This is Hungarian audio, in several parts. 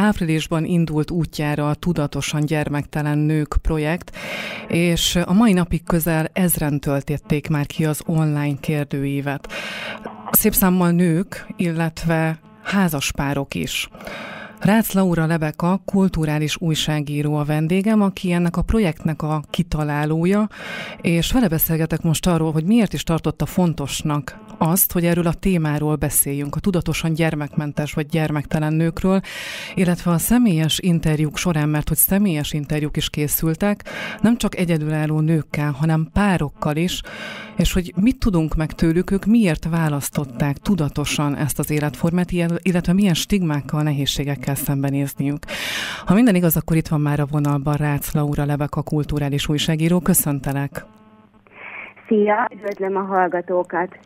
áprilisban indult útjára a Tudatosan Gyermektelen Nők projekt, és a mai napig közel ezren töltötték már ki az online kérdőívet. Szép számmal nők, illetve házaspárok is. Rácz Laura Lebeka, kulturális újságíró a vendégem, aki ennek a projektnek a kitalálója, és vele beszélgetek most arról, hogy miért is tartotta fontosnak azt, hogy erről a témáról beszéljünk, a tudatosan gyermekmentes vagy gyermektelen nőkről, illetve a személyes interjúk során, mert hogy személyes interjúk is készültek, nem csak egyedülálló nőkkel, hanem párokkal is, és hogy mit tudunk meg tőlük, ők miért választották tudatosan ezt az életformát, illetve milyen stigmákkal, nehézségekkel szembenézniük. Ha minden igaz, akkor itt van már a vonalban Rácz Laura Levek, a kulturális újságíró. Köszöntelek! Szia, üdvözlöm a hallgatókat!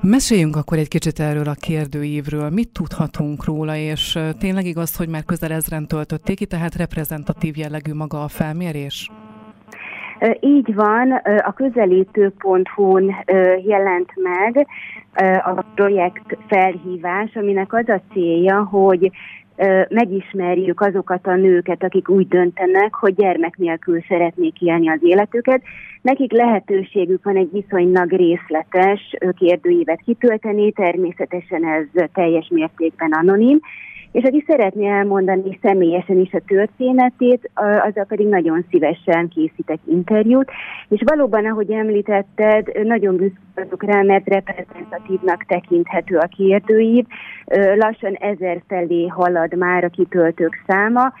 Meséljünk akkor egy kicsit erről a kérdőívről. Mit tudhatunk róla, és tényleg igaz, hogy már közel ezren töltötték ki, tehát reprezentatív jellegű maga a felmérés? Így van, a közelítő.hu-n jelent meg a projekt felhívás, aminek az a célja, hogy megismerjük azokat a nőket, akik úgy döntenek, hogy gyermek nélkül szeretnék élni az életüket. Nekik lehetőségük van egy viszonylag részletes kérdőívet kitölteni, természetesen ez teljes mértékben anonim, és aki szeretné elmondani személyesen is a történetét, azzal pedig nagyon szívesen készítek interjút, és valóban, ahogy említetted, nagyon büszke vagyok rá, mert reprezentatívnak tekinthető a kérdőív, lassan ezer felé halad már a kitöltők száma,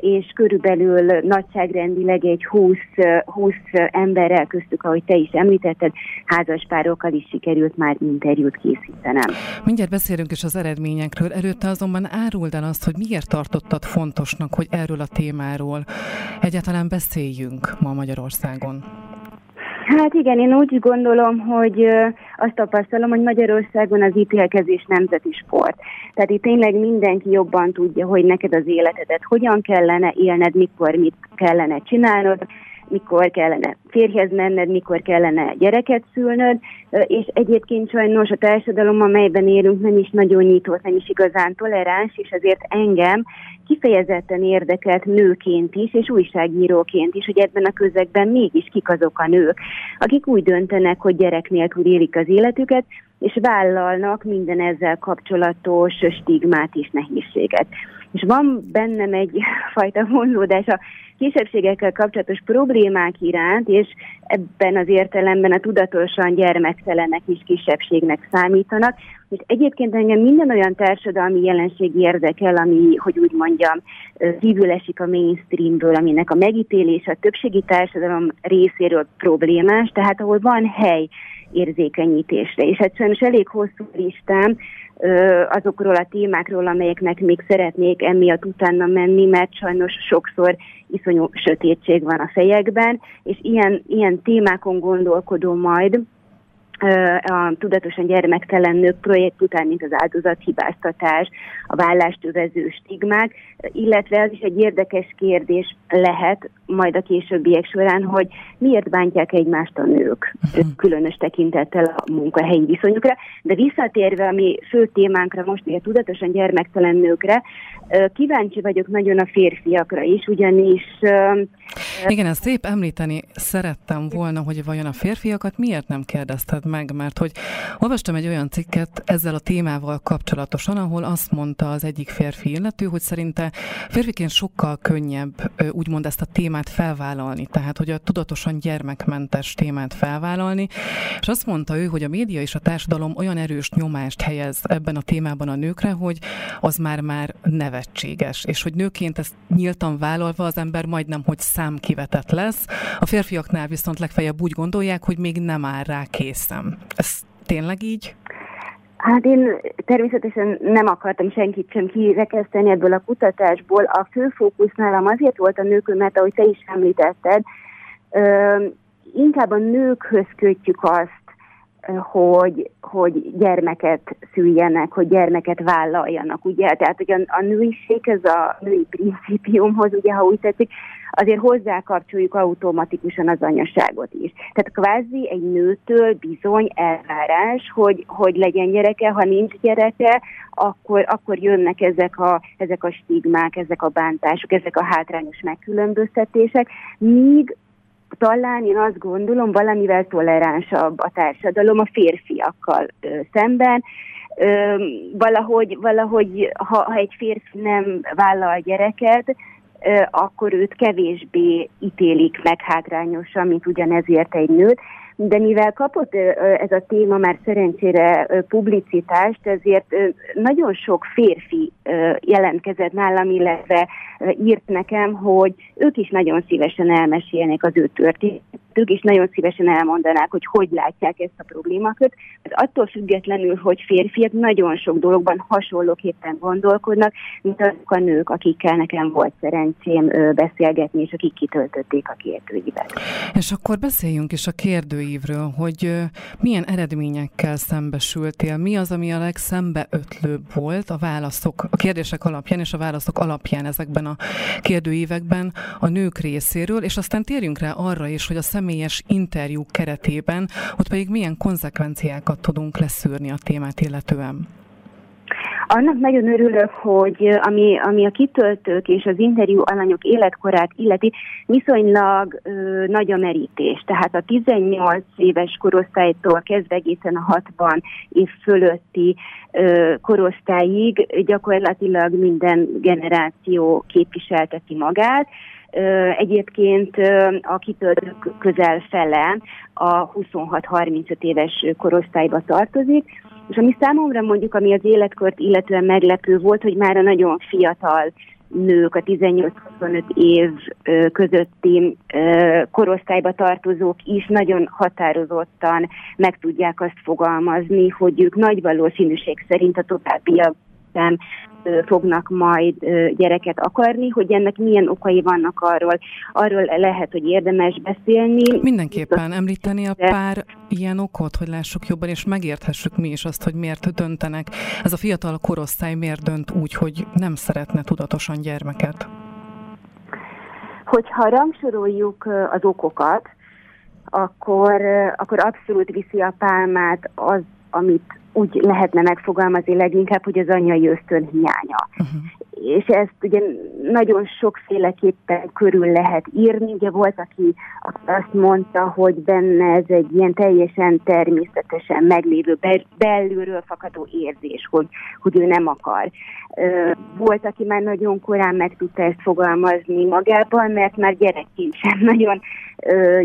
és körülbelül nagyságrendileg egy 20, 20 emberrel köztük, ahogy te is említetted, házaspárokkal is sikerült már interjút készítenem. Mindjárt beszélünk is az eredményekről, előtte azonban áruld el azt, hogy miért tartottad fontosnak, hogy erről a témáról egyáltalán beszéljünk ma Magyarországon. Hát igen, én úgy gondolom, hogy azt tapasztalom, hogy Magyarországon az ítélkezés nemzeti sport. Tehát itt tényleg mindenki jobban tudja, hogy neked az életedet hogyan kellene élned, mikor mit kellene csinálnod, mikor kellene férjhez menned, mikor kellene gyereket szülnöd, és egyébként sajnos a társadalom, amelyben élünk, nem is nagyon nyitott, nem is igazán toleráns, és azért engem kifejezetten érdekelt nőként is, és újságíróként is, hogy ebben a közegben mégis kik azok a nők, akik úgy döntenek, hogy gyerek nélkül élik az életüket, és vállalnak minden ezzel kapcsolatos stigmát és nehézséget. És van bennem egyfajta vonzódás a kisebbségekkel kapcsolatos problémák iránt, és ebben az értelemben a tudatosan gyermektelenek is kisebbségnek számítanak. És egyébként engem minden olyan társadalmi jelenség érdekel, ami, hogy úgy mondjam, kívül esik a mainstreamből, aminek a megítélése a többségi társadalom részéről problémás, tehát ahol van hely érzékenyítésre. És hát sajnos elég hosszú listám azokról a témákról, amelyeknek még szeretnék emiatt utána menni, mert sajnos sokszor iszonyú sötétség van a fejekben, és ilyen, ilyen témákon gondolkodom majd, a Tudatosan Gyermektelen Nők projekt után, mint az áldozathibáztatás, a vállást övező stigmák, illetve az is egy érdekes kérdés lehet majd a későbbiek során, hogy miért bántják egymást a nők, uh-huh. különös tekintettel a munkahelyi viszonyukra. De visszatérve a mi fő témánkra most, a tudatosan gyermektelen nőkre, kíváncsi vagyok nagyon a férfiakra is, ugyanis... Igen, ezt szép említeni szerettem volna, hogy vajon a férfiakat miért nem kérdezted meg, mert hogy olvastam egy olyan cikket ezzel a témával kapcsolatosan, ahol azt mondta az egyik férfi illető, hogy szerinte férfiként sokkal könnyebb úgymond ezt a témát felvállalni, tehát hogy a tudatosan gyermekmentes témát felvállalni, és azt mondta ő, hogy a média és a társadalom olyan erős nyomást helyez ebben a témában a nőkre, hogy az már-már nevetséges, és hogy nőként ezt nyíltan vállalva az ember majdnem, hogy számkivetett lesz, a férfiaknál viszont legfeljebb úgy gondolják, hogy még nem áll rá készen nem. Ez tényleg így? Hát én természetesen nem akartam senkit sem kirekeszteni ebből a kutatásból. A fő fókusz nálam azért volt a nőkön, mert ahogy te is említetted, inkább a nőkhöz kötjük azt, hogy, hogy gyermeket szüljenek, hogy gyermeket vállaljanak, ugye? Tehát, hogy a, a nőiség, ez a női principiumhoz, ugye, ha úgy tetszik, azért hozzákapcsoljuk automatikusan az anyaságot is. Tehát kvázi egy nőtől bizony elvárás, hogy, hogy legyen gyereke, ha nincs gyereke, akkor, akkor jönnek ezek a, ezek a stigmák, ezek a bántások, ezek a hátrányos megkülönböztetések, míg talán én azt gondolom, valamivel toleránsabb a társadalom a férfiakkal ö, szemben. Ö, valahogy, valahogy ha, ha egy férfi nem vállal gyereket, ö, akkor őt kevésbé ítélik meg hátrányosan, mint ugyanezért egy nőt de mivel kapott ez a téma már szerencsére publicitást, ezért nagyon sok férfi jelentkezett nálam, illetve írt nekem, hogy ők is nagyon szívesen elmesélnék az ő történetük, és nagyon szívesen elmondanák, hogy hogy látják ezt a problémakört. Hát attól függetlenül, hogy férfiak nagyon sok dologban hasonlóképpen gondolkodnak, mint azok a nők, akikkel nekem volt szerencsém beszélgetni, és akik kitöltötték a kérdőívet. És akkor beszéljünk is a kérdőívről, hogy milyen eredményekkel szembesültél, mi az, ami a legszembeötlőbb volt a válaszok, a kérdések alapján és a válaszok alapján ezekben a kérdőívekben a nők részéről, és aztán térjünk rá arra is, hogy a személyes interjú keretében ott pedig milyen konzekvenciákat tudunk leszűrni a témát illetően. Annak nagyon örülök, hogy ami, ami a kitöltők és az interjú alanyok életkorát illeti, viszonylag ö, nagy a merítés. Tehát a 18 éves korosztálytól kezdve egészen a 60 év fölötti ö, korosztályig gyakorlatilag minden generáció képviselteti magát. Egyébként a kitöltők közel fele a 26-35 éves korosztályba tartozik, és ami számomra mondjuk, ami az életkört illetően meglepő volt, hogy már a nagyon fiatal nők, a 18-25 év közötti korosztályba tartozók is nagyon határozottan meg tudják azt fogalmazni, hogy ők nagy valószínűség szerint a továbbiak sem fognak majd gyereket akarni, hogy ennek milyen okai vannak arról, arról lehet, hogy érdemes beszélni. Mindenképpen említeni a pár ilyen okot, hogy lássuk jobban, és megérthessük mi is azt, hogy miért döntenek. Ez a fiatal korosztály miért dönt úgy, hogy nem szeretne tudatosan gyermeket? Hogyha rangsoroljuk az okokat, akkor, akkor abszolút viszi a pálmát az, amit úgy lehetne megfogalmazni leginkább, hogy az anyai ösztön hiánya. Uh-huh. És ezt ugye nagyon sokféleképpen körül lehet írni. Ugye volt, aki azt mondta, hogy benne ez egy ilyen teljesen természetesen meglévő, belülről fakadó érzés, hogy, hogy ő nem akar. Volt, aki már nagyon korán meg tudta ezt fogalmazni magában, mert már gyerekként sem nagyon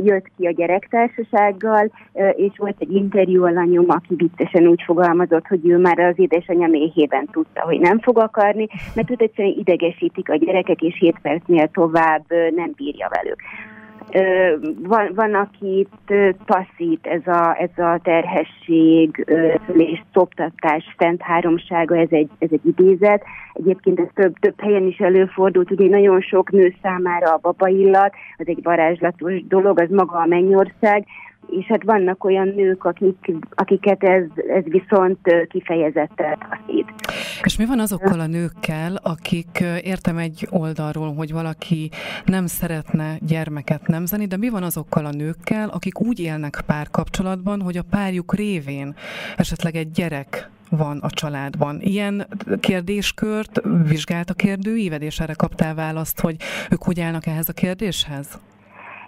jött ki a gyerektársasággal, és volt egy interjú alanyom, aki viccesen úgy fogalmazott, hogy ő már az édesanyja méhében tudta, hogy nem fog akarni, mert őt egyszerűen idegesítik a gyerekek, és 7 percnél tovább nem bírja velük. Van, van akit taszít ez a, ez a terhesség, és szoptatás szent háromsága, ez egy, ez egy idézet. Egyébként ez több, több helyen is előfordult, ugye nagyon sok nő számára a babaillat, az egy varázslatos dolog, az maga a mennyország, és hát vannak olyan nők, akik, akiket ez, ez viszont kifejezetten taszít. És mi van azokkal a nőkkel, akik értem egy oldalról, hogy valaki nem szeretne gyermeket nemzeni, de mi van azokkal a nőkkel, akik úgy élnek párkapcsolatban, hogy a párjuk révén esetleg egy gyerek van a családban. Ilyen kérdéskört vizsgált a kérdőíved, és erre kaptál választ, hogy ők hogy állnak ehhez a kérdéshez?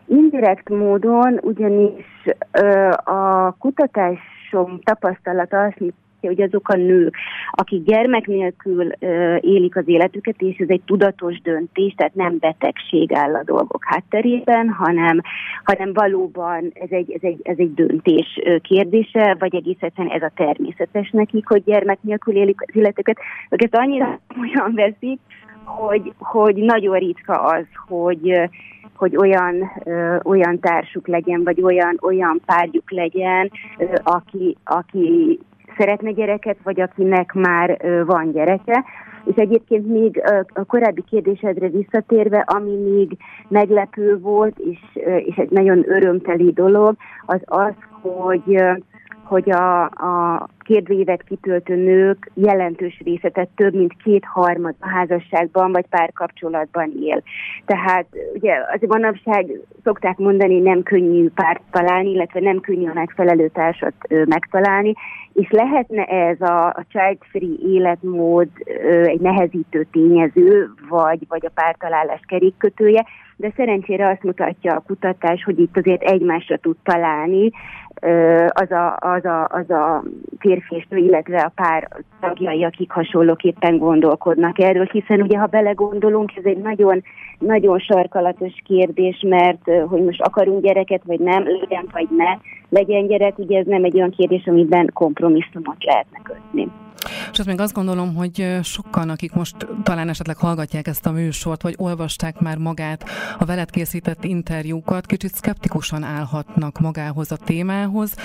Indirekt módon ugyanis ö, a kutatásom tapasztalata azt hogy azok a nők, akik gyermek nélkül ö, élik az életüket, és ez egy tudatos döntés, tehát nem betegség áll a dolgok hátterében, hanem, hanem valóban ez egy, ez, egy, ez egy döntés kérdése, vagy egész egyszerűen ez a természetes nekik, hogy gyermek nélkül élik az életüket. Ők ezt annyira olyan veszik, hogy, hogy nagyon ritka az, hogy hogy olyan, ö, olyan társuk legyen, vagy olyan, olyan párjuk legyen, ö, aki, aki szeretne gyereket, vagy akinek már ö, van gyereke. És egyébként még a korábbi kérdésedre visszatérve, ami még meglepő volt, és, és egy nagyon örömteli dolog, az az, hogy hogy a, a kérdőívet kitöltő nők jelentős része, tehát több mint kétharmad a házasságban vagy párkapcsolatban él. Tehát ugye azért manapság szokták mondani, nem könnyű párt találni, illetve nem könnyű a megfelelő társat megtalálni, és lehetne ez a, a child-free életmód egy nehezítő tényező, vagy, vagy a pártalálás kerékkötője, de szerencsére azt mutatja a kutatás, hogy itt azért egymásra tud találni az a, az a, az a férfi és nő, illetve a pár tagjai, akik hasonlóképpen gondolkodnak erről, hiszen ugye ha belegondolunk, ez egy nagyon, nagyon sarkalatos kérdés, mert hogy most akarunk gyereket, vagy nem, legyen vagy ne, legyen gyerek, ugye ez nem egy olyan kérdés, amiben kompromisszumot lehetne kötni. És azt még azt gondolom, hogy sokan, akik most talán esetleg hallgatják ezt a műsort, vagy olvasták már magát a veled készített interjúkat, kicsit szkeptikusan állhatnak magához a témához,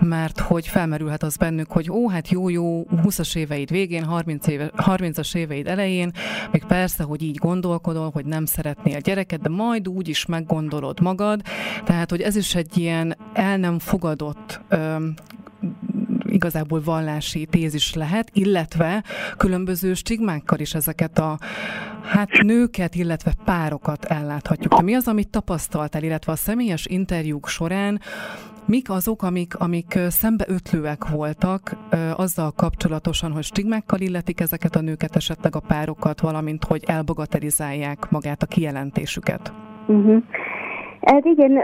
mert hogy felmerülhet az bennük, hogy ó, hát jó-jó, 20-as éveid végén, 30 éve, 30-as éveid elején, még persze, hogy így gondolkodol, hogy nem szeretnél gyereket, de majd úgy is meggondolod magad, tehát, hogy ez is egy ilyen el nem fogadott igazából vallási tézis lehet, illetve különböző stigmákkal is ezeket a hát nőket, illetve párokat elláthatjuk. De mi az, amit tapasztaltál, illetve a személyes interjúk során Mik azok, amik, amik szembeötlőek voltak azzal kapcsolatosan, hogy stigmákkal illetik ezeket a nőket, esetleg a párokat, valamint hogy elbagatelizálják magát a kijelentésüket? Uh-huh. Ez igen,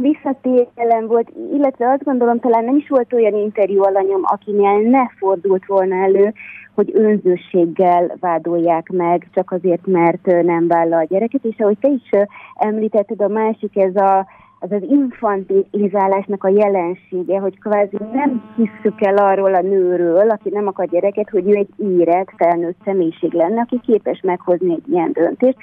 visszatérelem volt, illetve azt gondolom, talán nem is volt olyan interjú alanyom, akinél ne fordult volna elő, hogy önzőséggel vádolják meg, csak azért, mert nem vállal a gyereket, és ahogy te is említetted, a másik ez a az az infantilizálásnak a jelensége, hogy kvázi nem hisszük el arról a nőről, aki nem akar gyereket, hogy ő egy érett, felnőtt személyiség lenne, aki képes meghozni egy ilyen döntést,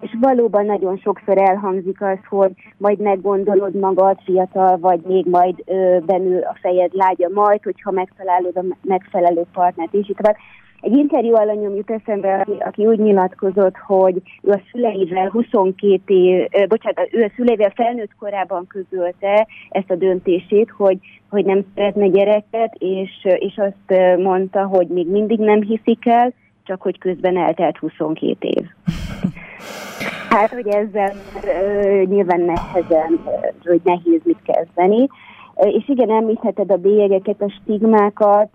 és valóban nagyon sokszor elhangzik az, hogy majd meggondolod magad, fiatal vagy, még majd ö, a fejed lágya majd, hogyha megtalálod a megfelelő partnert, és itt egy interjú alanyom jut eszembe, aki, aki úgy nyilatkozott, hogy ő a szüleivel 22 év, ö, bocsánat, ő a szüleivel felnőtt korában közölte ezt a döntését, hogy, hogy nem szeretne gyereket, és, és azt mondta, hogy még mindig nem hiszik el, csak hogy közben eltelt 22 év. Hát, hogy ezzel uh, nyilván nehezen, hogy nehéz mit kezdeni. És igen, említheted a bélyegeket, a stigmákat,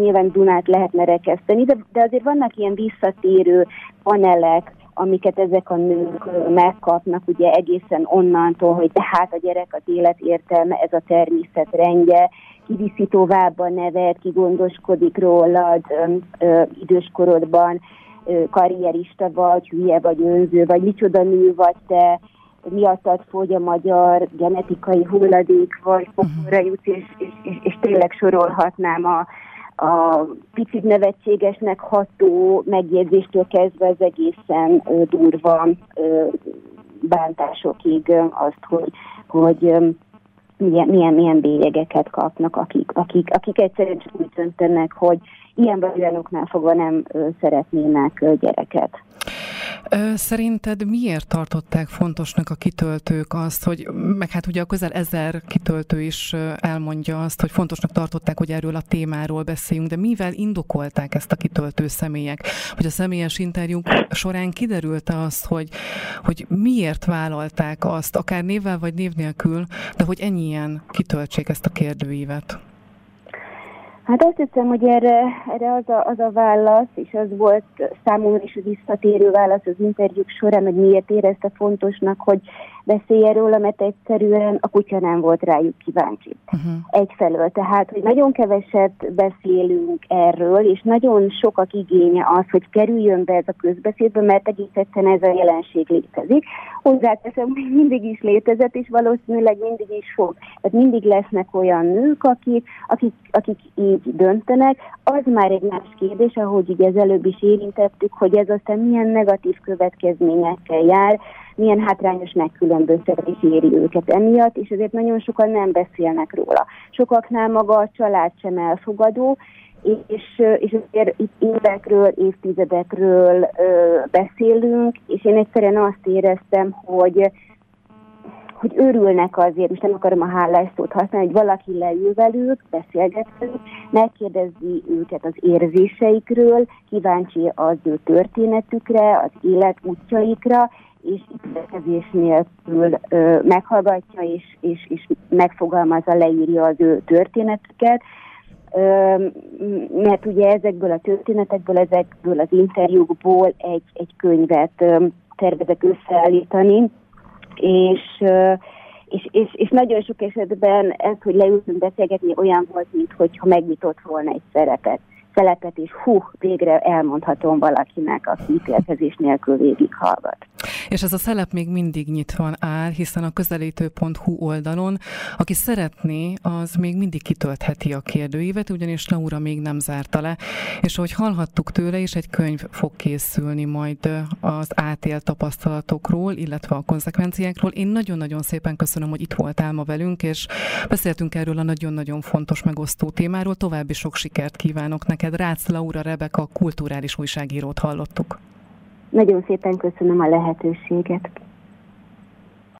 nyilván Dunát lehetne rekeszteni, de, de azért vannak ilyen visszatérő panelek, amiket ezek a nők megkapnak, ugye egészen onnantól, hogy tehát a gyerek az élet értelme, ez a természet rendje, kiviszi tovább a nevet, ki gondoskodik rólad ö, ö, időskorodban, karrierista vagy, hülye vagy önző, vagy micsoda nő vagy te, miattad fogy a magyar genetikai hulladék, vagy pokolra jutsz, és, és, és, és tényleg sorolhatnám a, a picit nevetségesnek ható megjegyzéstől kezdve az egészen durva bántásokig azt, hogy, hogy milyen, milyen, milyen bélyegeket kapnak, akik, akik, akik egyszerűen csak úgy döntenek, hogy ilyen vagy olyanoknál fogva nem szeretnének gyereket. Szerinted miért tartották fontosnak a kitöltők azt, hogy, meg hát ugye a közel ezer kitöltő is elmondja azt, hogy fontosnak tartották, hogy erről a témáról beszéljünk, de mivel indokolták ezt a kitöltő személyek? Hogy a személyes interjúk során kiderült azt, hogy, hogy miért vállalták azt, akár névvel vagy név nélkül, de hogy ennyien kitöltsék ezt a kérdőívet? Hát azt hiszem, hogy erre, erre az, a, az a válasz, és az volt számomra is a visszatérő válasz az interjúk során, hogy miért érezte fontosnak, hogy beszélje róla, mert egyszerűen a kutya nem volt rájuk kíváncsi. Uh-huh. Egyfelől, tehát, hogy nagyon keveset beszélünk erről, és nagyon sokak igénye az, hogy kerüljön be ez a közbeszédbe, mert egész egyszerűen ez a jelenség létezik. Hozzáteszem, hogy mindig is létezett, és valószínűleg mindig is fog. Tehát mindig lesznek olyan nők, akik, akik, akik így döntenek. Az már egy más kérdés, ahogy ugye az előbb is érintettük, hogy ez aztán milyen negatív következményekkel jár, milyen hátrányos megkülönböztetés éri őket emiatt, és ezért nagyon sokan nem beszélnek róla. Sokaknál maga a család sem elfogadó, és, és azért itt évekről, évtizedekről ö, beszélünk, és én egyszerűen azt éreztem, hogy hogy örülnek azért, és nem akarom a hálás szót használni, hogy valaki leül velük, beszélget velük, megkérdezi őket az érzéseikről, kíváncsi az ő történetükre, az élet útjaikra, és ítélkezés nélkül ö, meghallgatja és, és, és megfogalmazza, leírja az ő történetüket, ö, mert ugye ezekből a történetekből, ezekből az interjúkból egy, egy könyvet ö, tervezek összeállítani, és, ö, és, és, és nagyon sok esetben ez, hogy leültünk beszélgetni, olyan volt, mintha megnyitott volna egy szerepet szelepet, és hú, végre elmondhatom valakinek, aki ítélkezés nélkül végighallgat. És ez a szelep még mindig nyitva áll, hiszen a közelítő.hu oldalon, aki szeretné, az még mindig kitöltheti a kérdőívet, ugyanis Laura még nem zárta le, és ahogy hallhattuk tőle is, egy könyv fog készülni majd az átélt tapasztalatokról, illetve a konzekvenciákról. Én nagyon-nagyon szépen köszönöm, hogy itt voltál ma velünk, és beszéltünk erről a nagyon-nagyon fontos megosztó témáról. További sok sikert kívánok neked. Rácz Laura Rebeka, kulturális újságírót hallottuk. Nagyon szépen köszönöm a lehetőséget.